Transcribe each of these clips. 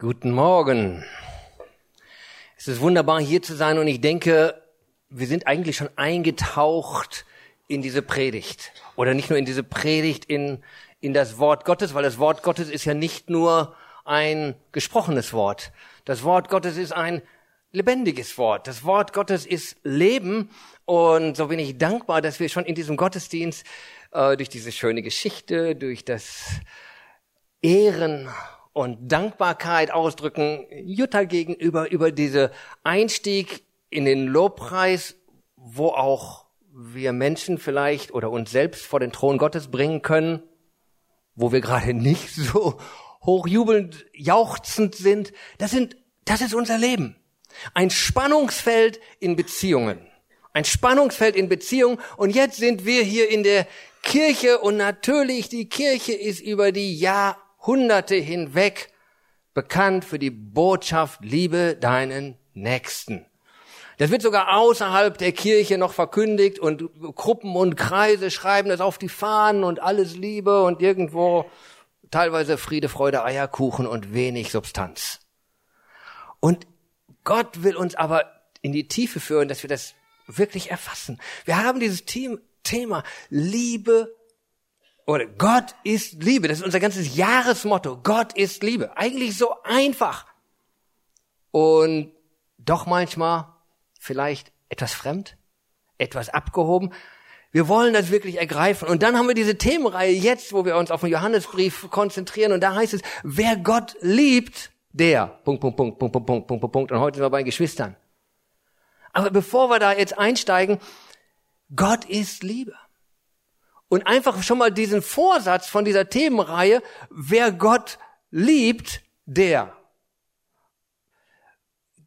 Guten Morgen. Es ist wunderbar hier zu sein und ich denke, wir sind eigentlich schon eingetaucht in diese Predigt. Oder nicht nur in diese Predigt, in, in das Wort Gottes, weil das Wort Gottes ist ja nicht nur ein gesprochenes Wort. Das Wort Gottes ist ein lebendiges Wort. Das Wort Gottes ist Leben und so bin ich dankbar, dass wir schon in diesem Gottesdienst äh, durch diese schöne Geschichte, durch das Ehren und Dankbarkeit ausdrücken Jutta gegenüber über diese Einstieg in den Lobpreis, wo auch wir Menschen vielleicht oder uns selbst vor den Thron Gottes bringen können, wo wir gerade nicht so hochjubelnd, jauchzend sind. Das sind, das ist unser Leben. Ein Spannungsfeld in Beziehungen. Ein Spannungsfeld in Beziehungen. Und jetzt sind wir hier in der Kirche und natürlich die Kirche ist über die Jahr Hunderte hinweg bekannt für die Botschaft, liebe deinen Nächsten. Das wird sogar außerhalb der Kirche noch verkündigt und Gruppen und Kreise schreiben das auf die Fahnen und alles Liebe und irgendwo teilweise Friede, Freude, Eierkuchen und wenig Substanz. Und Gott will uns aber in die Tiefe führen, dass wir das wirklich erfassen. Wir haben dieses Thema Liebe oder Gott ist Liebe. Das ist unser ganzes Jahresmotto. Gott ist Liebe. Eigentlich so einfach. Und doch manchmal vielleicht etwas fremd, etwas abgehoben. Wir wollen das wirklich ergreifen. Und dann haben wir diese Themenreihe jetzt, wo wir uns auf den Johannesbrief konzentrieren. Und da heißt es, wer Gott liebt, der, Punkt, Punkt, Punkt, Punkt, Punkt, Punkt, Punkt, Punkt, Punkt. Und heute sind wir bei Geschwistern. Aber bevor wir da jetzt einsteigen, Gott ist Liebe. Und einfach schon mal diesen Vorsatz von dieser Themenreihe, wer Gott liebt, der.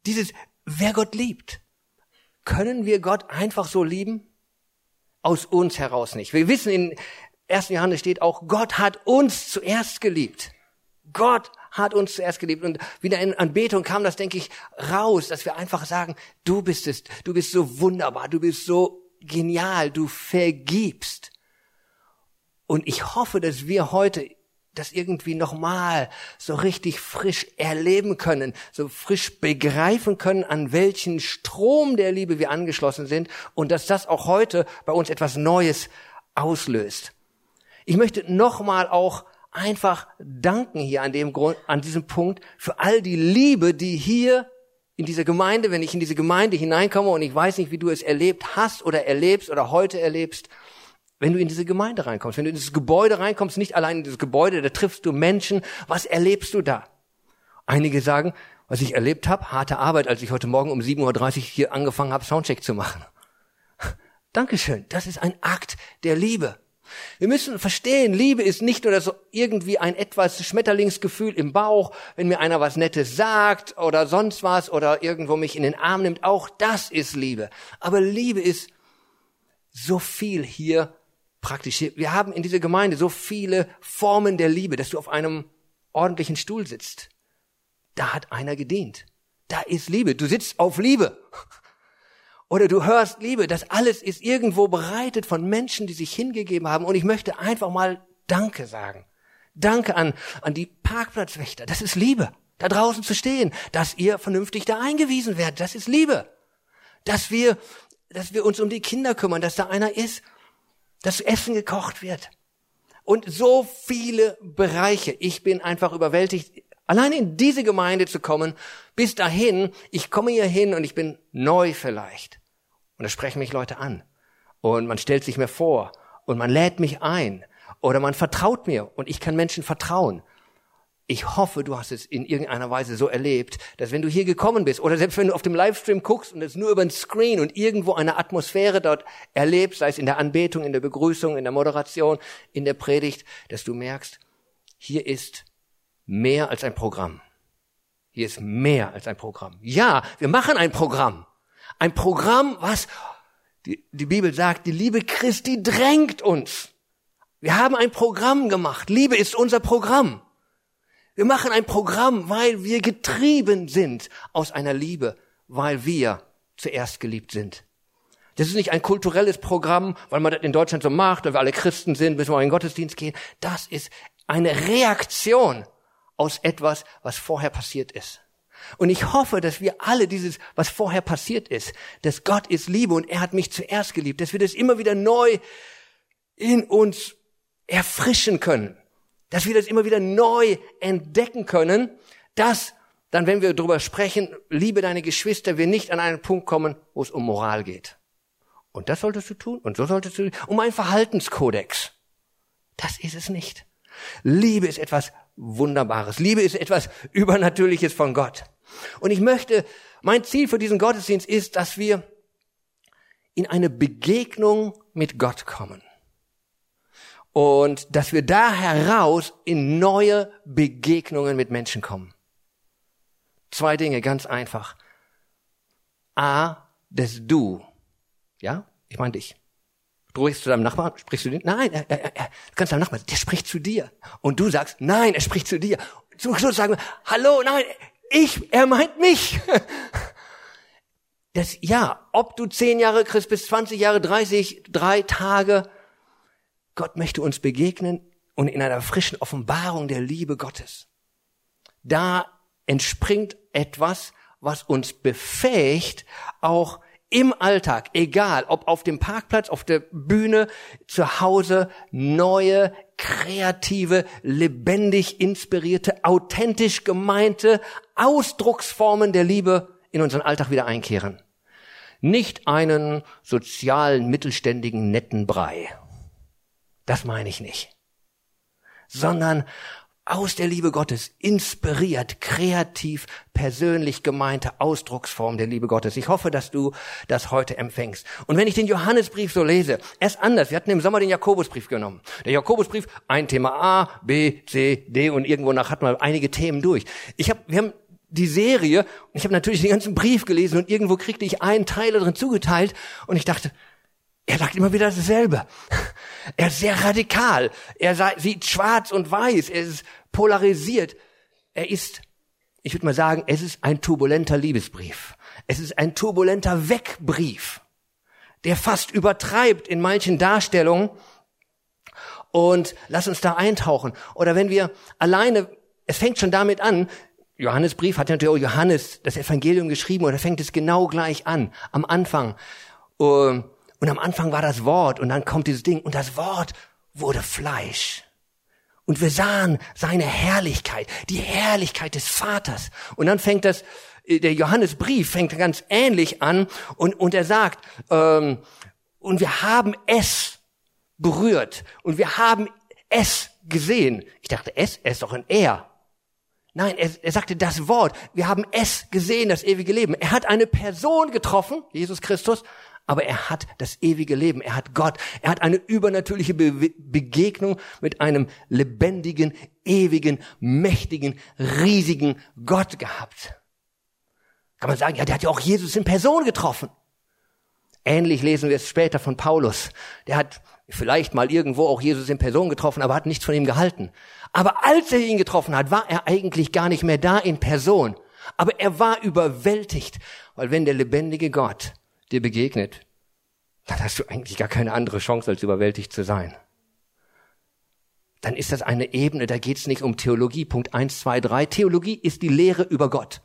Dieses, wer Gott liebt. Können wir Gott einfach so lieben? Aus uns heraus nicht. Wir wissen, in 1. Johannes steht auch, Gott hat uns zuerst geliebt. Gott hat uns zuerst geliebt. Und wieder in Anbetung kam das, denke ich, raus, dass wir einfach sagen, du bist es, du bist so wunderbar, du bist so genial, du vergibst. Und ich hoffe, dass wir heute das irgendwie nochmal so richtig frisch erleben können, so frisch begreifen können, an welchen Strom der Liebe wir angeschlossen sind und dass das auch heute bei uns etwas Neues auslöst. Ich möchte nochmal auch einfach danken hier an dem Grund, an diesem Punkt für all die Liebe, die hier in dieser Gemeinde, wenn ich in diese Gemeinde hineinkomme und ich weiß nicht, wie du es erlebt hast oder erlebst oder heute erlebst, wenn du in diese Gemeinde reinkommst, wenn du in dieses Gebäude reinkommst, nicht allein in dieses Gebäude, da triffst du Menschen, was erlebst du da? Einige sagen, was ich erlebt habe, harte Arbeit, als ich heute Morgen um 7.30 Uhr hier angefangen habe, Soundcheck zu machen. Dankeschön, das ist ein Akt der Liebe. Wir müssen verstehen, Liebe ist nicht nur so irgendwie ein etwas Schmetterlingsgefühl im Bauch, wenn mir einer was Nettes sagt oder sonst was oder irgendwo mich in den Arm nimmt. Auch das ist Liebe. Aber Liebe ist so viel hier praktisch. Wir haben in dieser Gemeinde so viele Formen der Liebe, dass du auf einem ordentlichen Stuhl sitzt. Da hat einer gedient. Da ist Liebe. Du sitzt auf Liebe. Oder du hörst Liebe. Das alles ist irgendwo bereitet von Menschen, die sich hingegeben haben. Und ich möchte einfach mal Danke sagen. Danke an, an die Parkplatzwächter. Das ist Liebe. Da draußen zu stehen, dass ihr vernünftig da eingewiesen werdet. Das ist Liebe. Dass wir, dass wir uns um die Kinder kümmern, dass da einer ist, dass Essen gekocht wird. Und so viele Bereiche. Ich bin einfach überwältigt, allein in diese Gemeinde zu kommen. Bis dahin, ich komme hier hin und ich bin neu vielleicht. Und da sprechen mich Leute an. Und man stellt sich mir vor. Und man lädt mich ein. Oder man vertraut mir. Und ich kann Menschen vertrauen. Ich hoffe, du hast es in irgendeiner Weise so erlebt, dass wenn du hier gekommen bist oder selbst wenn du auf dem Livestream guckst und es nur über den Screen und irgendwo eine Atmosphäre dort erlebst, sei es in der Anbetung, in der Begrüßung, in der Moderation, in der Predigt, dass du merkst, hier ist mehr als ein Programm. Hier ist mehr als ein Programm. Ja, wir machen ein Programm. Ein Programm, was die, die Bibel sagt, die Liebe Christi drängt uns. Wir haben ein Programm gemacht. Liebe ist unser Programm. Wir machen ein Programm, weil wir getrieben sind aus einer Liebe, weil wir zuerst geliebt sind. Das ist nicht ein kulturelles Programm, weil man das in Deutschland so macht, weil wir alle Christen sind, bis wir in den Gottesdienst gehen. Das ist eine Reaktion aus etwas, was vorher passiert ist. Und ich hoffe, dass wir alle dieses, was vorher passiert ist, dass Gott ist Liebe und er hat mich zuerst geliebt, dass wir das immer wieder neu in uns erfrischen können, dass wir das immer wieder neu entdecken können, dass dann, wenn wir darüber sprechen, liebe deine Geschwister, wir nicht an einen Punkt kommen, wo es um Moral geht. Und das solltest du tun und so solltest du, um einen Verhaltenskodex. Das ist es nicht. Liebe ist etwas Wunderbares. Liebe ist etwas Übernatürliches von Gott. Und ich möchte, mein Ziel für diesen Gottesdienst ist, dass wir in eine Begegnung mit Gott kommen. Und dass wir da heraus in neue Begegnungen mit Menschen kommen. Zwei Dinge, ganz einfach. A, das Du. Ja? Ich meine dich. Du redest zu deinem Nachbarn, sprichst du den? Nein, er, er, er, du kannst deinem Nachbarn, der spricht zu dir. Und du sagst, nein, er spricht zu dir. Zum Schluss sagen wir, hallo, nein, ich, er meint mich. Das, ja, ob du zehn Jahre Christ bist, 20 Jahre, 30, drei Tage, Gott möchte uns begegnen und in einer frischen Offenbarung der Liebe Gottes. Da entspringt etwas, was uns befähigt, auch im Alltag, egal ob auf dem Parkplatz, auf der Bühne, zu Hause, neue, kreative, lebendig inspirierte, authentisch gemeinte Ausdrucksformen der Liebe in unseren Alltag wieder einkehren. Nicht einen sozialen, mittelständigen, netten Brei. Das meine ich nicht. Sondern aus der Liebe Gottes inspiriert, kreativ, persönlich gemeinte Ausdrucksform der Liebe Gottes. Ich hoffe, dass du das heute empfängst. Und wenn ich den Johannesbrief so lese, er ist anders. Wir hatten im Sommer den Jakobusbrief genommen. Der Jakobusbrief, ein Thema A, B, C, D und irgendwo nach hat man einige Themen durch. Ich hab, wir haben die Serie, ich habe natürlich den ganzen Brief gelesen und irgendwo kriegte ich einen Teil darin zugeteilt und ich dachte, er sagt immer wieder dasselbe. Er ist sehr radikal. Er sieht schwarz und weiß. Er ist polarisiert. Er ist, ich würde mal sagen, es ist ein turbulenter Liebesbrief. Es ist ein turbulenter Wegbrief, der fast übertreibt in manchen Darstellungen. Und lass uns da eintauchen. Oder wenn wir alleine, es fängt schon damit an, Johannesbrief hat natürlich auch Johannes das Evangelium geschrieben und da fängt es genau gleich an, am Anfang. Ähm, und am Anfang war das Wort und dann kommt dieses Ding und das Wort wurde Fleisch. Und wir sahen seine Herrlichkeit, die Herrlichkeit des Vaters. Und dann fängt das, äh, der Johannesbrief fängt ganz ähnlich an und, und er sagt, ähm, und wir haben es berührt und wir haben es gesehen. Ich dachte, es, er ist doch ein Er. Nein, er, er sagte das Wort. Wir haben es gesehen, das ewige Leben. Er hat eine Person getroffen, Jesus Christus, aber er hat das ewige Leben, er hat Gott, er hat eine übernatürliche Be Begegnung mit einem lebendigen, ewigen, mächtigen, riesigen Gott gehabt. Kann man sagen, ja, der hat ja auch Jesus in Person getroffen. Ähnlich lesen wir es später von Paulus. Der hat vielleicht mal irgendwo auch Jesus in Person getroffen, aber hat nichts von ihm gehalten. Aber als er ihn getroffen hat, war er eigentlich gar nicht mehr da in Person. Aber er war überwältigt, weil wenn der lebendige Gott dir begegnet, dann hast du eigentlich gar keine andere Chance, als überwältigt zu sein. Dann ist das eine Ebene, da geht es nicht um Theologie. Punkt eins, zwei, drei. Theologie ist die Lehre über Gott.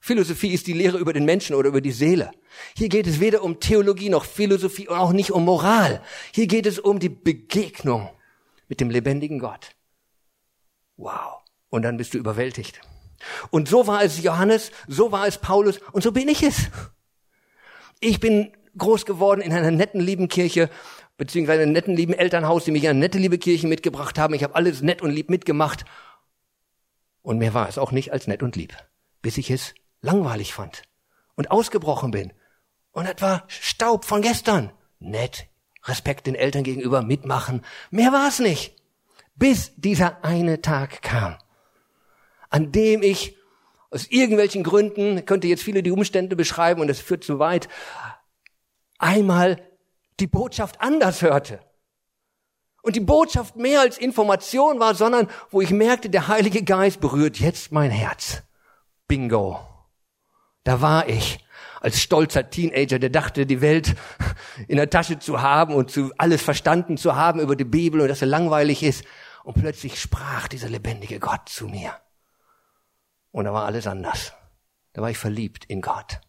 Philosophie ist die Lehre über den Menschen oder über die Seele. Hier geht es weder um Theologie noch Philosophie und auch nicht um Moral. Hier geht es um die Begegnung mit dem lebendigen Gott. Wow. Und dann bist du überwältigt. Und so war es Johannes, so war es Paulus und so bin ich es. Ich bin groß geworden in einer netten, lieben Kirche, beziehungsweise einem netten, lieben Elternhaus, die mich in eine nette, liebe Kirche mitgebracht haben. Ich habe alles nett und lieb mitgemacht. Und mehr war es auch nicht als nett und lieb, bis ich es langweilig fand und ausgebrochen bin. Und etwa Staub von gestern. Nett, Respekt den Eltern gegenüber, mitmachen. Mehr war es nicht. Bis dieser eine Tag kam, an dem ich aus irgendwelchen Gründen, könnte jetzt viele die Umstände beschreiben und es führt zu weit, einmal die Botschaft anders hörte. Und die Botschaft mehr als Information war, sondern wo ich merkte, der Heilige Geist berührt jetzt mein Herz. Bingo. Da war ich als stolzer Teenager, der dachte, die Welt in der Tasche zu haben und zu alles verstanden zu haben über die Bibel und dass er langweilig ist. Und plötzlich sprach dieser lebendige Gott zu mir. Und da war alles anders. Da war ich verliebt in Gott.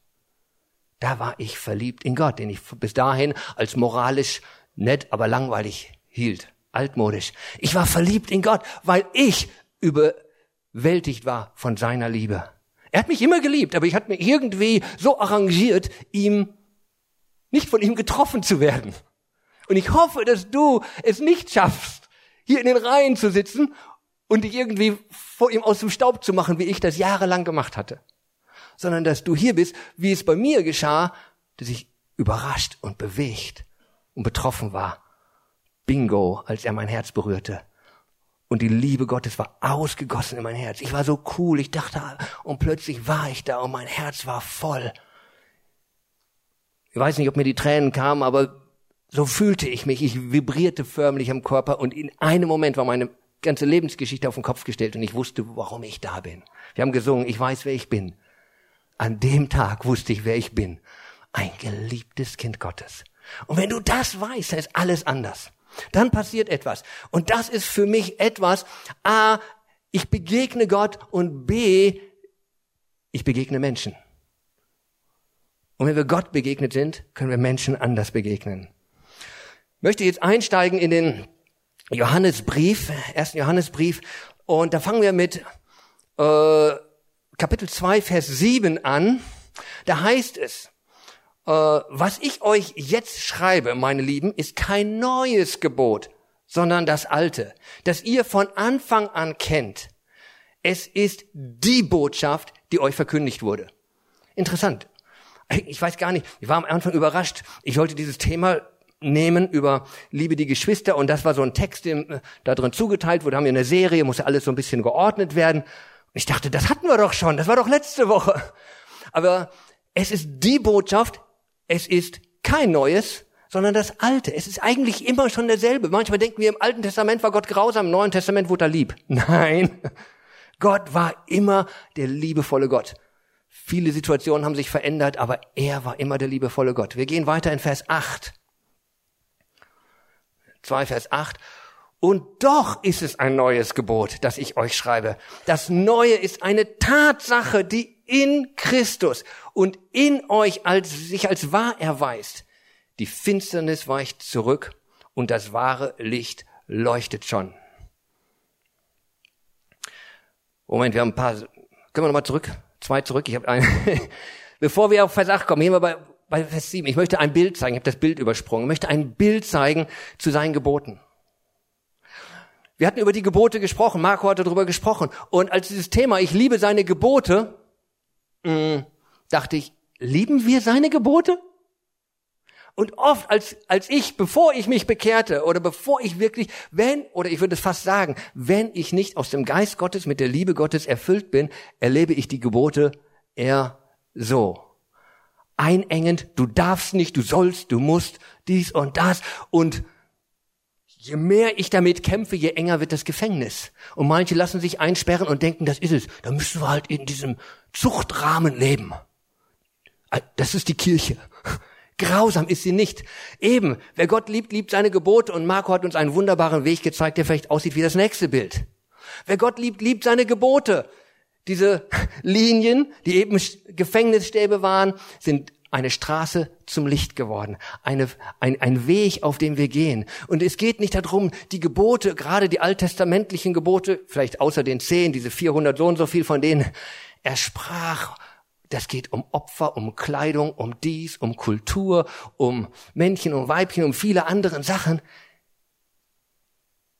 Da war ich verliebt in Gott, den ich bis dahin als moralisch nett, aber langweilig hielt. Altmodisch. Ich war verliebt in Gott, weil ich überwältigt war von seiner Liebe. Er hat mich immer geliebt, aber ich hatte mir irgendwie so arrangiert, ihm nicht von ihm getroffen zu werden. Und ich hoffe, dass du es nicht schaffst, hier in den Reihen zu sitzen und dich irgendwie vor ihm aus dem Staub zu machen, wie ich das jahrelang gemacht hatte. Sondern dass du hier bist, wie es bei mir geschah, dass ich überrascht und bewegt und betroffen war. Bingo, als er mein Herz berührte. Und die Liebe Gottes war ausgegossen in mein Herz. Ich war so cool, ich dachte, und plötzlich war ich da und mein Herz war voll. Ich weiß nicht, ob mir die Tränen kamen, aber so fühlte ich mich. Ich vibrierte förmlich am Körper und in einem Moment war meine ganze Lebensgeschichte auf den Kopf gestellt und ich wusste, warum ich da bin. Wir haben gesungen, ich weiß, wer ich bin. An dem Tag wusste ich, wer ich bin. Ein geliebtes Kind Gottes. Und wenn du das weißt, dann ist alles anders. Dann passiert etwas. Und das ist für mich etwas, A, ich begegne Gott und B, ich begegne Menschen. Und wenn wir Gott begegnet sind, können wir Menschen anders begegnen. Ich möchte jetzt einsteigen in den Johannesbrief, ersten Johannesbrief, und da fangen wir mit äh, Kapitel 2, Vers 7 an. Da heißt es, äh, was ich euch jetzt schreibe, meine Lieben, ist kein neues Gebot, sondern das alte, das ihr von Anfang an kennt. Es ist die Botschaft, die euch verkündigt wurde. Interessant. Ich weiß gar nicht, ich war am Anfang überrascht. Ich wollte dieses Thema nehmen über Liebe die Geschwister und das war so ein Text, der äh, da drin zugeteilt wurde. Haben wir eine Serie, muss ja alles so ein bisschen geordnet werden. Und ich dachte, das hatten wir doch schon, das war doch letzte Woche. Aber es ist die Botschaft, es ist kein Neues, sondern das Alte. Es ist eigentlich immer schon derselbe. Manchmal denken wir, im Alten Testament war Gott grausam, im Neuen Testament wurde er lieb. Nein, Gott war immer der liebevolle Gott. Viele Situationen haben sich verändert, aber er war immer der liebevolle Gott. Wir gehen weiter in Vers 8. 2, Vers 8. Und doch ist es ein neues Gebot, das ich euch schreibe. Das Neue ist eine Tatsache, die in Christus und in euch als, sich als wahr erweist. Die Finsternis weicht zurück und das wahre Licht leuchtet schon. Moment, wir haben ein paar, können wir nochmal zurück? Zwei zurück. Ich habe ein, bevor wir auf Vers 8 kommen, hier wir bei, bei Vers 7. Ich möchte ein Bild zeigen. Ich habe das Bild übersprungen. Ich möchte ein Bild zeigen zu seinen Geboten. Wir hatten über die Gebote gesprochen. Marco hatte darüber gesprochen. Und als dieses Thema, ich liebe seine Gebote, mh, mm, dachte ich, lieben wir seine Gebote? Und oft, als, als ich, bevor ich mich bekehrte oder bevor ich wirklich, wenn, oder ich würde es fast sagen, wenn ich nicht aus dem Geist Gottes mit der Liebe Gottes erfüllt bin, erlebe ich die Gebote eher so. Einengend, du darfst nicht, du sollst, du musst, dies und das. Und je mehr ich damit kämpfe, je enger wird das Gefängnis. Und manche lassen sich einsperren und denken, das ist es. Da müssen wir halt in diesem Zuchtrahmen leben. Das ist die Kirche. Grausam ist sie nicht. Eben, wer Gott liebt, liebt seine Gebote und Marco hat uns einen wunderbaren Weg gezeigt, der vielleicht aussieht wie das nächste Bild. Wer Gott liebt, liebt seine Gebote. Diese Linien, die eben Gefängnisstäbe waren, sind eine Straße zum Licht geworden, eine, ein, ein Weg, auf dem wir gehen. Und es geht nicht darum, die Gebote, gerade die alttestamentlichen Gebote, vielleicht außer den zehn, diese 400 so und so viel von denen, er sprach das geht um Opfer, um Kleidung, um dies, um Kultur, um Männchen und Weibchen, um viele andere Sachen.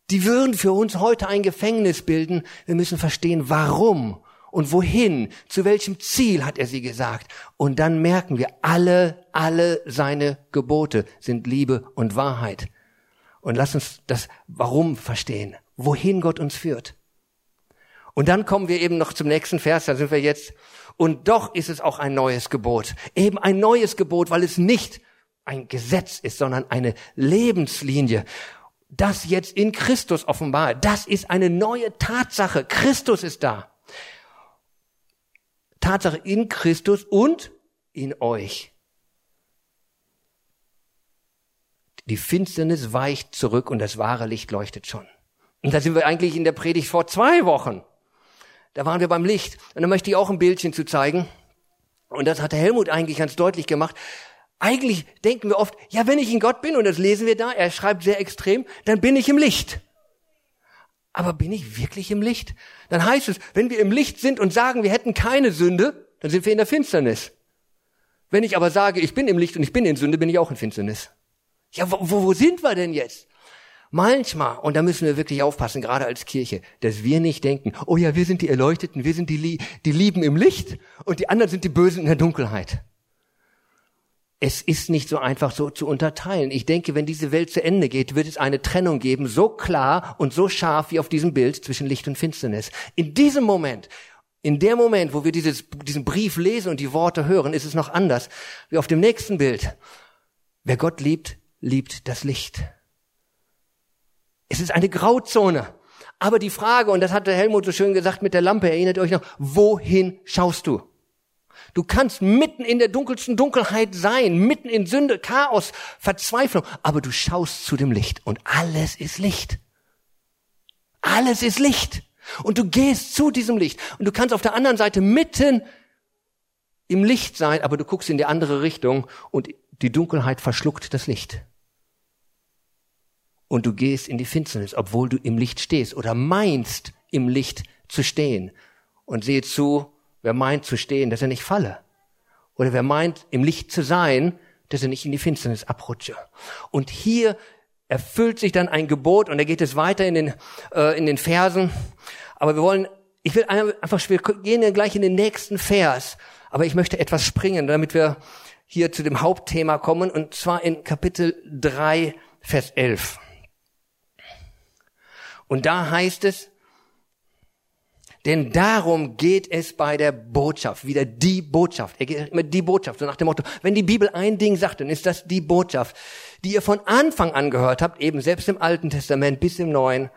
Die würden für uns heute ein Gefängnis bilden. Wir müssen verstehen, warum und wohin, zu welchem Ziel hat er sie gesagt. Und dann merken wir, alle, alle seine Gebote sind Liebe und Wahrheit. Und lass uns das Warum verstehen, wohin Gott uns führt. Und dann kommen wir eben noch zum nächsten Vers, da sind wir jetzt und doch ist es auch ein neues Gebot. Eben ein neues Gebot, weil es nicht ein Gesetz ist, sondern eine Lebenslinie. Das jetzt in Christus offenbar, das ist eine neue Tatsache. Christus ist da. Tatsache in Christus und in euch. Die Finsternis weicht zurück und das wahre Licht leuchtet schon. Und da sind wir eigentlich in der Predigt vor zwei Wochen. da waren wir beim Licht. Und da möchte ich auch ein Bildchen zu zeigen. Und das hat Helmut eigentlich ganz deutlich gemacht. Eigentlich denken wir oft, ja, wenn ich in Gott bin, und das lesen wir da, er schreibt sehr extrem, dann bin ich im Licht. Aber bin ich wirklich im Licht? Dann heißt es, wenn wir im Licht sind und sagen, wir hätten keine Sünde, dann sind wir in der Finsternis. Wenn ich aber sage, ich bin im Licht und ich bin in Sünde, bin ich auch in Finsternis. Ja, wo, wo sind wir denn jetzt? Manchmal, und da müssen wir wirklich aufpassen, gerade als Kirche, dass wir nicht denken, oh ja, wir sind die Erleuchteten, wir sind die, die Lieben im Licht und die anderen sind die Bösen in der Dunkelheit. Es ist nicht so einfach so zu unterteilen. Ich denke, wenn diese Welt zu Ende geht, wird es eine Trennung geben, so klar und so scharf wie auf diesem Bild zwischen Licht und Finsternis. In diesem Moment, in dem Moment, wo wir dieses, diesen Brief lesen und die Worte hören, ist es noch anders wie auf dem nächsten Bild. Wer Gott liebt, liebt das Licht. Es ist eine Grauzone. Aber die Frage, und das hat der Helmut so schön gesagt mit der Lampe, erinnert euch noch, wohin schaust du? Du kannst mitten in der dunkelsten Dunkelheit sein, mitten in Sünde, Chaos, Verzweiflung, aber du schaust zu dem Licht und alles ist Licht. Alles ist Licht. Und du gehst zu diesem Licht. Und du kannst auf der anderen Seite mitten im Licht sein, aber du guckst in die andere Richtung und die Dunkelheit verschluckt das Licht und du gehst in die Finsternis, obwohl du im Licht stehst oder meinst im Licht zu stehen. Und sehe zu, wer meint zu stehen, dass er nicht falle. Oder wer meint im Licht zu sein, dass er nicht in die Finsternis abrutsche. Und hier erfüllt sich dann ein Gebot und da geht es weiter in den, äh, in den Versen. Aber wir wollen, ich will einfach, wir gehen gleich in den nächsten Vers, aber ich möchte etwas springen, damit wir hier zu dem Hauptthema kommen und zwar in Kapitel 3, Vers 11. Und da heißt es, denn darum geht es bei der Botschaft, wieder die Botschaft. Er geht immer die Botschaft, so nach dem Motto, wenn die Bibel ein Ding sagt, dann ist das die Botschaft, die ihr von Anfang an gehört habt, eben selbst im Alten Testament bis im Neuen.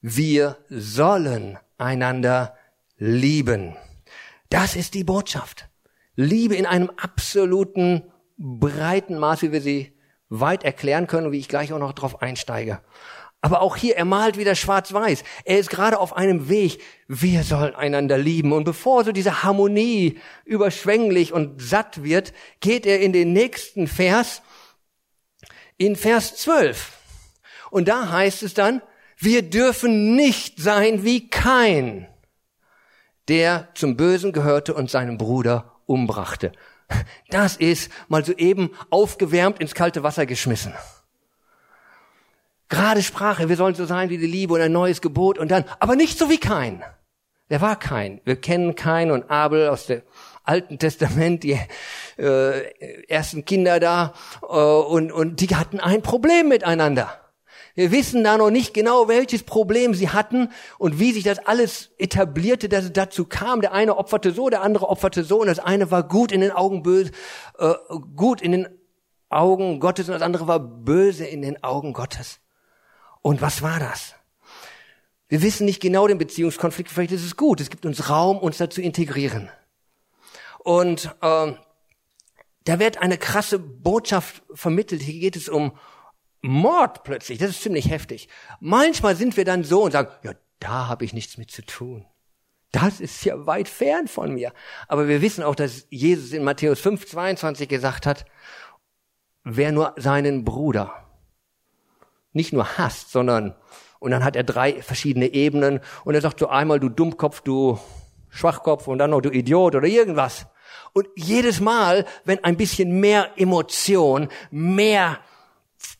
Wir sollen einander lieben. Das ist die Botschaft. Liebe in einem absoluten breiten Maß, wie wir sie weit erklären können und wie ich gleich auch noch drauf einsteige. Aber auch hier, er malt wieder schwarz-weiß. Er ist gerade auf einem Weg. Wir sollen einander lieben. Und bevor so diese Harmonie überschwänglich und satt wird, geht er in den nächsten Vers, in Vers 12. Und da heißt es dann, wir dürfen nicht sein wie kein, der zum Bösen gehörte und seinen Bruder umbrachte. Das ist mal soeben aufgewärmt ins kalte Wasser geschmissen. Gerade sprach er, wir sollen so sein wie die Liebe und ein neues Gebot und dann, aber nicht so wie kein. Wer war kein? Wir kennen kein und Abel aus dem Alten Testament, die äh, ersten Kinder da, äh, und, und die hatten ein Problem miteinander. Wir wissen da noch nicht genau, welches Problem sie hatten und wie sich das alles etablierte, dass es dazu kam. Der eine opferte so, der andere opferte so und das eine war gut in den Augen böse, äh, gut in den Augen Gottes und das andere war böse in den Augen Gottes. Und was war das? Wir wissen nicht genau den Beziehungskonflikt, vielleicht ist es gut. Es gibt uns Raum, uns da zu integrieren. Und ähm, da wird eine krasse Botschaft vermittelt. Hier geht es um Mord plötzlich. Das ist ziemlich heftig. Manchmal sind wir dann so und sagen, ja, da habe ich nichts mit zu tun. Das ist ja weit fern von mir. Aber wir wissen auch, dass Jesus in Matthäus 5, 22 gesagt hat, wer nur seinen Bruder nicht nur hasst, sondern, und dann hat er drei verschiedene Ebenen und er sagt so einmal, du Dummkopf, du Schwachkopf und dann noch du Idiot oder irgendwas. Und jedes Mal, wenn ein bisschen mehr Emotion, mehr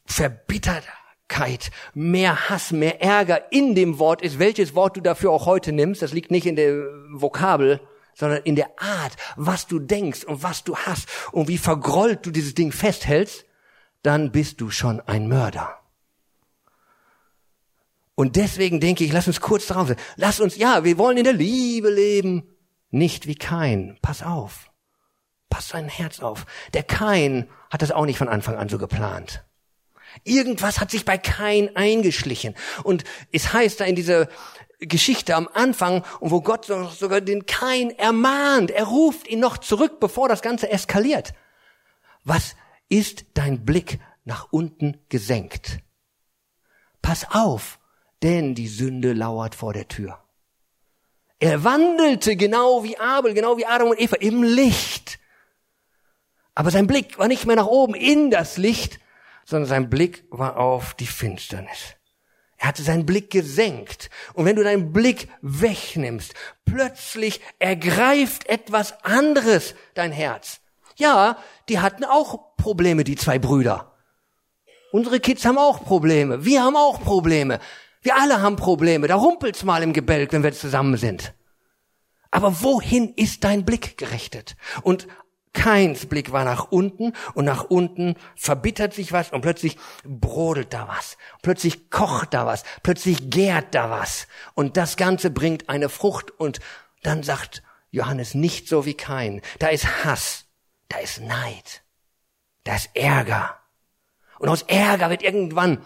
Verbitterkeit, mehr Hass, mehr Ärger in dem Wort ist, welches Wort du dafür auch heute nimmst, das liegt nicht in der Vokabel, sondern in der Art, was du denkst und was du hast und wie vergrollt du dieses Ding festhältst, dann bist du schon ein Mörder. Und deswegen denke ich, lass uns kurz darauf sein. Lass uns, ja, wir wollen in der Liebe leben. Nicht wie Kain. Pass auf. Pass dein Herz auf. Der Kain hat das auch nicht von Anfang an so geplant. Irgendwas hat sich bei Kain eingeschlichen. Und es heißt da in dieser Geschichte am Anfang, wo Gott sogar den Kain ermahnt, er ruft ihn noch zurück, bevor das Ganze eskaliert. Was ist dein Blick nach unten gesenkt? Pass auf, denn die Sünde lauert vor der Tür. Er wandelte genau wie Abel, genau wie Adam und Eva im Licht. Aber sein Blick war nicht mehr nach oben in das Licht, sondern sein Blick war auf die Finsternis. Er hatte seinen Blick gesenkt. Und wenn du deinen Blick wegnimmst, plötzlich ergreift etwas anderes dein Herz. Ja, die hatten auch Probleme, die zwei Brüder. Unsere Kids haben auch Probleme. Wir haben auch Probleme. Wir alle haben Probleme. Da rumpelt's mal im Gebälk, wenn wir zusammen sind. Aber wohin ist dein Blick gerichtet? Und Keins Blick war nach unten und nach unten verbittert sich was und plötzlich brodelt da was. Plötzlich kocht da was. Plötzlich gärt da was. Und das Ganze bringt eine Frucht und dann sagt Johannes nicht so wie kein. Da ist Hass. Da ist Neid. Da ist Ärger. Und aus Ärger wird irgendwann,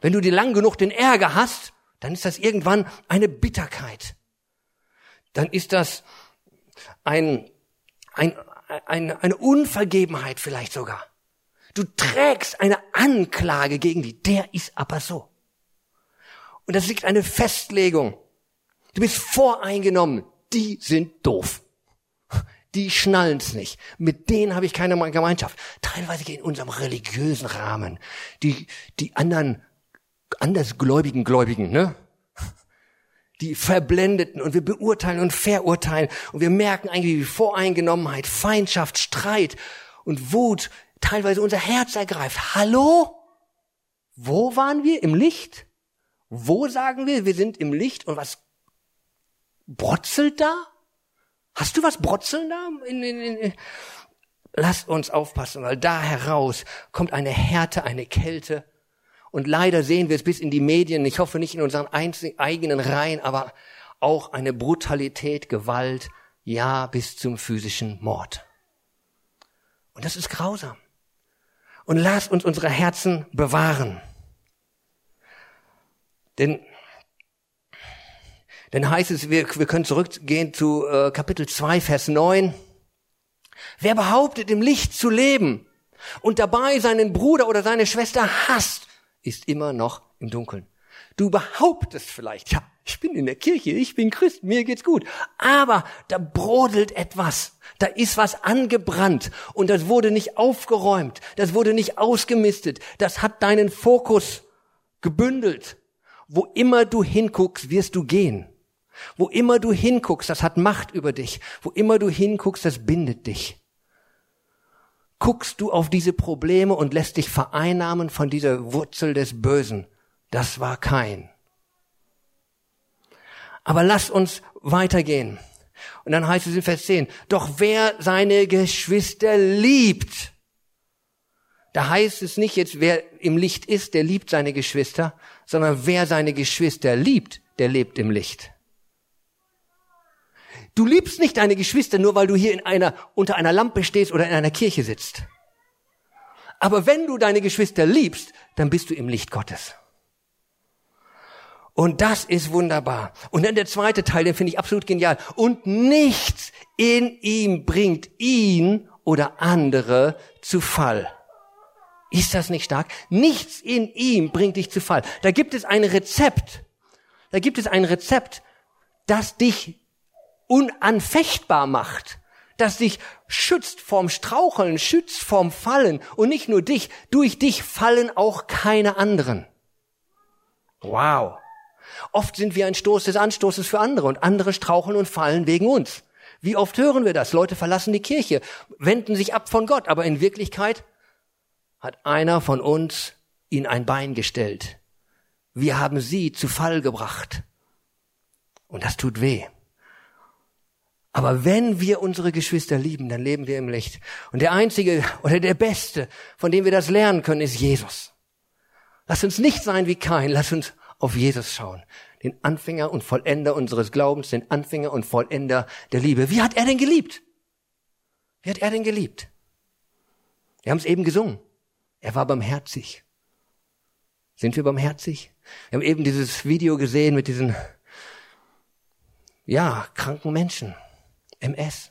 wenn du dir lang genug den Ärger hast, dann ist das irgendwann eine Bitterkeit. Dann ist das ein, ein, eine, eine Unvergebenheit vielleicht sogar. Du trägst eine Anklage gegen die. Der ist aber so. Und das liegt eine Festlegung. Du bist voreingenommen. Die sind doof. Die schnallen's nicht. Mit denen habe ich keine Gemeinschaft. Teilweise in unserem religiösen Rahmen. Die, die anderen, andersgläubigen Gläubigen, ne? die Verblendeten und wir beurteilen und verurteilen und wir merken eigentlich, wie Voreingenommenheit, Feindschaft, Streit und Wut teilweise unser Herz ergreift. Hallo? Wo waren wir? Im Licht? Wo sagen wir, wir sind im Licht und was brotzelt da? Hast du was brotzeln da? In, in, in, Lasst uns aufpassen, weil da heraus kommt eine Härte, eine Kälte, und leider sehen wir es bis in die Medien, ich hoffe nicht in unseren eigenen Reihen, aber auch eine Brutalität, Gewalt, ja bis zum physischen Mord. Und das ist grausam. Und lass uns unsere Herzen bewahren. Denn, denn heißt es, wir, wir können zurückgehen zu äh, Kapitel 2, Vers 9. Wer behauptet, im Licht zu leben und dabei seinen Bruder oder seine Schwester hasst, ist immer noch im Dunkeln. Du behauptest vielleicht, ja, ich bin in der Kirche, ich bin Christ, mir geht's gut. Aber da brodelt etwas. Da ist was angebrannt und das wurde nicht aufgeräumt, das wurde nicht ausgemistet, das hat deinen Fokus gebündelt. Wo immer du hinguckst, wirst du gehen. Wo immer du hinguckst, das hat Macht über dich. Wo immer du hinguckst, das bindet dich guckst du auf diese Probleme und lässt dich vereinnahmen von dieser Wurzel des Bösen. Das war kein. Aber lass uns weitergehen. Und dann heißt es in Vers 10, doch wer seine Geschwister liebt, da heißt es nicht jetzt, wer im Licht ist, der liebt seine Geschwister, sondern wer seine Geschwister liebt, der lebt im Licht. Du liebst nicht deine Geschwister nur, weil du hier in einer, unter einer Lampe stehst oder in einer Kirche sitzt. Aber wenn du deine Geschwister liebst, dann bist du im Licht Gottes. Und das ist wunderbar. Und dann der zweite Teil, den finde ich absolut genial. Und nichts in ihm bringt ihn oder andere zu Fall. Ist das nicht stark? Nichts in ihm bringt dich zu Fall. Da gibt es ein Rezept. Da gibt es ein Rezept, das dich unanfechtbar macht, das dich schützt vorm Straucheln, schützt vorm Fallen und nicht nur dich, durch dich fallen auch keine anderen. Wow. Oft sind wir ein Stoß des Anstoßes für andere und andere straucheln und fallen wegen uns. Wie oft hören wir das? Leute verlassen die Kirche, wenden sich ab von Gott, aber in Wirklichkeit hat einer von uns ihnen ein Bein gestellt. Wir haben sie zu Fall gebracht. Und das tut weh. Aber wenn wir unsere Geschwister lieben, dann leben wir im Licht. Und der einzige oder der beste, von dem wir das lernen können, ist Jesus. Lass uns nicht sein wie kein, lass uns auf Jesus schauen. Den Anfänger und Vollender unseres Glaubens, den Anfänger und Vollender der Liebe. Wie hat er denn geliebt? Wie hat er denn geliebt? Wir haben es eben gesungen. Er war barmherzig. Sind wir barmherzig? Wir haben eben dieses Video gesehen mit diesen, ja, kranken Menschen. MS.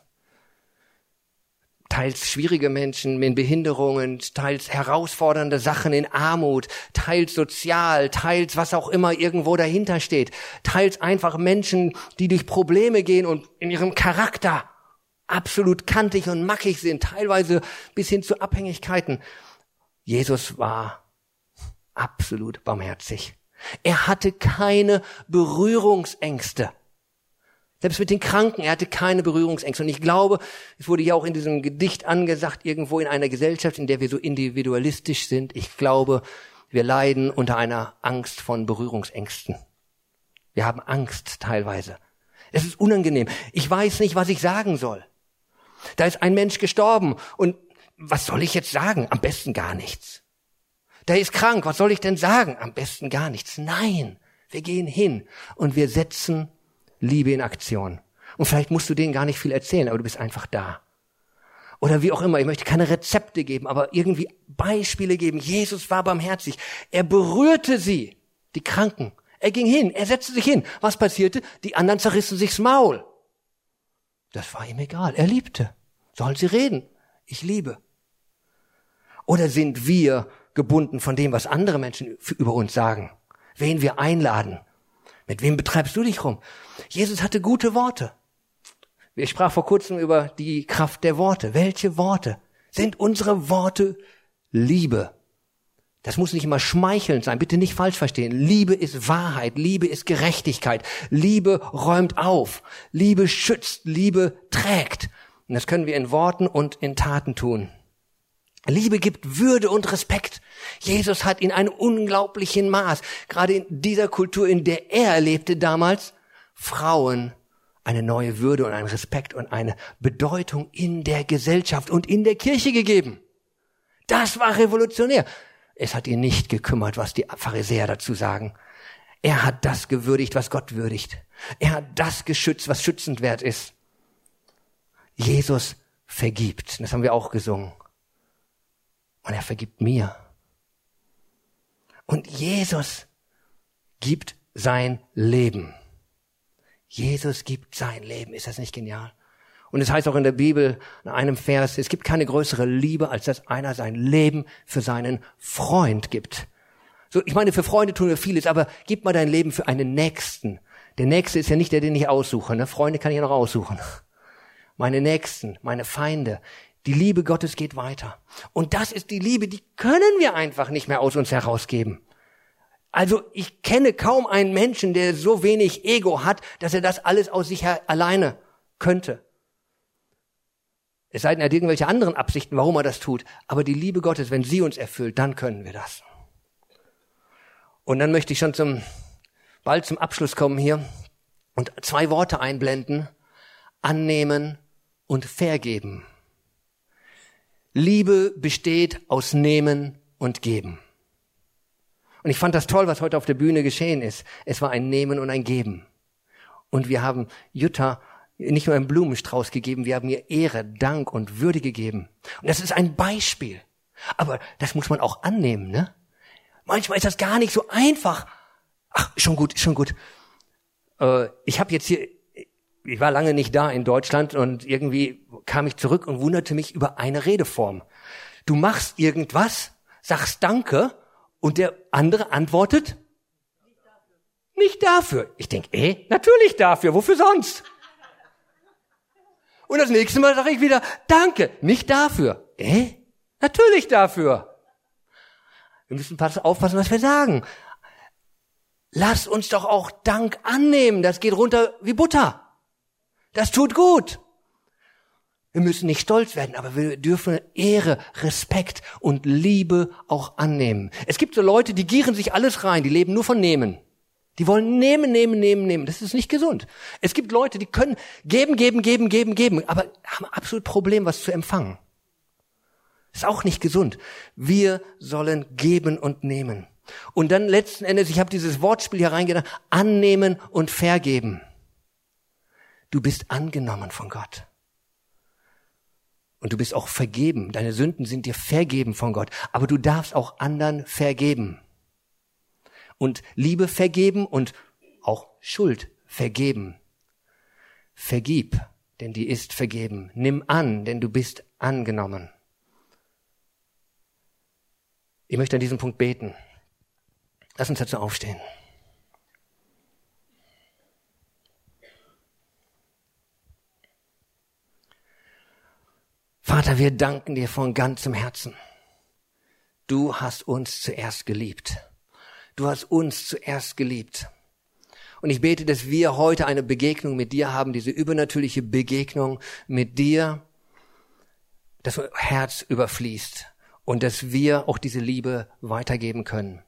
teils schwierige Menschen mit Behinderungen, teils herausfordernde Sachen in Armut, teils sozial, teils was auch immer irgendwo dahinter steht, teils einfach Menschen, die durch Probleme gehen und in ihrem Charakter absolut kantig und mackig sind, teilweise bis hin zu Abhängigkeiten. Jesus war absolut barmherzig. Er hatte keine Berührungsängste. Selbst mit den Kranken, er hatte keine Berührungsängste. Und ich glaube, es wurde ja auch in diesem Gedicht angesagt, irgendwo in einer Gesellschaft, in der wir so individualistisch sind, ich glaube, wir leiden unter einer Angst von Berührungsängsten. Wir haben Angst teilweise. Es ist unangenehm. Ich weiß nicht, was ich sagen soll. Da ist ein Mensch gestorben und was soll ich jetzt sagen? Am besten gar nichts. Der ist krank, was soll ich denn sagen? Am besten gar nichts. Nein, wir gehen hin und wir setzen Liebe in Aktion. Und vielleicht musst du denen gar nicht viel erzählen, aber du bist einfach da. Oder wie auch immer, ich möchte keine Rezepte geben, aber irgendwie Beispiele geben. Jesus war barmherzig. Er berührte sie, die Kranken. Er ging hin, er setzte sich hin. Was passierte? Die anderen zerrissen sich's Maul. Das war ihm egal. Er liebte. Sollen sie reden? Ich liebe. Oder sind wir gebunden von dem, was andere Menschen über uns sagen? Wen wir einladen? Mit wem betreibst du dich rum? Jesus hatte gute Worte. Ich sprach vor kurzem über die Kraft der Worte. Welche Worte? Sind unsere Worte Liebe? Das muss nicht immer schmeichelnd sein. Bitte nicht falsch verstehen. Liebe ist Wahrheit. Liebe ist Gerechtigkeit. Liebe räumt auf. Liebe schützt. Liebe trägt. Und das können wir in Worten und in Taten tun. Liebe gibt Würde und Respekt. Jesus hat in einem unglaublichen Maß, gerade in dieser Kultur, in der er lebte damals, Frauen eine neue Würde und einen Respekt und eine Bedeutung in der Gesellschaft und in der Kirche gegeben. Das war revolutionär. Es hat ihn nicht gekümmert, was die Pharisäer dazu sagen. Er hat das gewürdigt, was Gott würdigt. Er hat das geschützt, was schützend wert ist. Jesus vergibt. Das haben wir auch gesungen. Und er vergibt mir. Und Jesus gibt sein Leben. Jesus gibt sein Leben. Ist das nicht genial? Und es heißt auch in der Bibel, in einem Vers, es gibt keine größere Liebe, als dass einer sein Leben für seinen Freund gibt. So, ich meine, für Freunde tun wir vieles, aber gib mal dein Leben für einen Nächsten. Der Nächste ist ja nicht der, den ich aussuche. Ne? Freunde kann ich ja noch aussuchen. Meine Nächsten, meine Feinde. Die Liebe Gottes geht weiter. Und das ist die Liebe, die können wir einfach nicht mehr aus uns herausgeben. Also ich kenne kaum einen Menschen, der so wenig Ego hat, dass er das alles aus sich alleine könnte. Es sei denn, er hat irgendwelche anderen Absichten, warum er das tut. Aber die Liebe Gottes, wenn sie uns erfüllt, dann können wir das. Und dann möchte ich schon zum, bald zum Abschluss kommen hier und zwei Worte einblenden. Annehmen und vergeben. Liebe besteht aus Nehmen und Geben. Und ich fand das toll, was heute auf der Bühne geschehen ist. Es war ein Nehmen und ein Geben. Und wir haben Jutta nicht nur einen Blumenstrauß gegeben, wir haben ihr Ehre, Dank und Würde gegeben. Und das ist ein Beispiel. Aber das muss man auch annehmen, ne? Manchmal ist das gar nicht so einfach. Ach, schon gut, schon gut. Äh, ich habe jetzt hier, ich war lange nicht da in Deutschland und irgendwie kam ich zurück und wunderte mich über eine Redeform. Du machst irgendwas, sagst Danke und der andere antwortet nicht dafür. Ich denke, eh, natürlich dafür. Wofür sonst? Und das nächste Mal sage ich wieder, danke, nicht dafür. Eh? Natürlich dafür. Wir müssen aufpassen, was wir sagen. Lass uns doch auch Dank annehmen. Das geht runter wie Butter. Das tut gut. Wir müssen nicht stolz werden, aber wir dürfen Ehre, Respekt und Liebe auch annehmen. Es gibt so Leute, die gieren sich alles rein, die leben nur von Nehmen. Die wollen nehmen, nehmen, nehmen, nehmen. Das ist nicht gesund. Es gibt Leute, die können geben, geben, geben, geben, geben, aber haben absolut Problem, was zu empfangen. Ist auch nicht gesund. Wir sollen geben und nehmen. Und dann letzten Endes, ich habe dieses Wortspiel hier reingedacht, annehmen und vergeben. Du bist angenommen von Gott. Und du bist auch vergeben. Deine Sünden sind dir vergeben von Gott. Aber du darfst auch anderen vergeben und Liebe vergeben und auch Schuld vergeben. Vergib denn die ist vergeben. Nimm an, denn du bist angenommen. Ich möchte an diesem Punkt beten. Lass uns dazu aufstehen. Vater, wir danken dir von ganzem Herzen. Du hast uns zuerst geliebt. Du hast uns zuerst geliebt. Und ich bete, dass wir heute eine Begegnung mit dir haben, diese übernatürliche Begegnung mit dir, dass unser Herz überfließt und dass wir auch diese Liebe weitergeben können.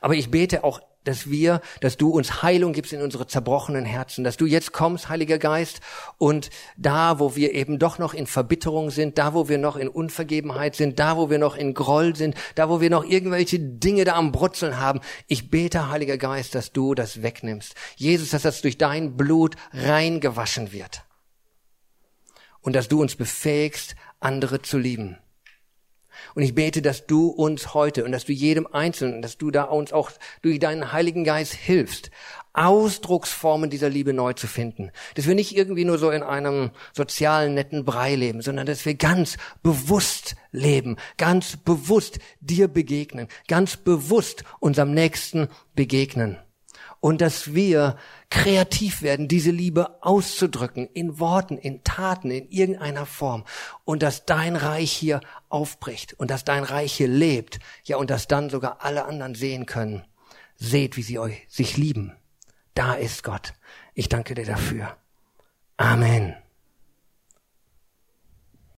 Aber ich bete auch dass wir, dass du uns Heilung gibst in unsere zerbrochenen Herzen, dass du jetzt kommst, Heiliger Geist, und da, wo wir eben doch noch in Verbitterung sind, da, wo wir noch in Unvergebenheit sind, da, wo wir noch in Groll sind, da, wo wir noch irgendwelche Dinge da am Brutzeln haben, ich bete, Heiliger Geist, dass du das wegnimmst. Jesus, dass das durch dein Blut reingewaschen wird. Und dass du uns befähigst, andere zu lieben. Und ich bete, dass du uns heute und dass du jedem Einzelnen, dass du da uns auch durch deinen Heiligen Geist hilfst, Ausdrucksformen dieser Liebe neu zu finden. Dass wir nicht irgendwie nur so in einem sozialen, netten Brei leben, sondern dass wir ganz bewusst leben, ganz bewusst dir begegnen, ganz bewusst unserem Nächsten begegnen und dass wir kreativ werden, diese Liebe auszudrücken in Worten, in Taten, in irgendeiner Form und dass dein Reich hier aufbricht und dass dein Reich hier lebt, ja und dass dann sogar alle anderen sehen können. Seht, wie sie euch sich lieben. Da ist Gott. Ich danke dir dafür. Amen.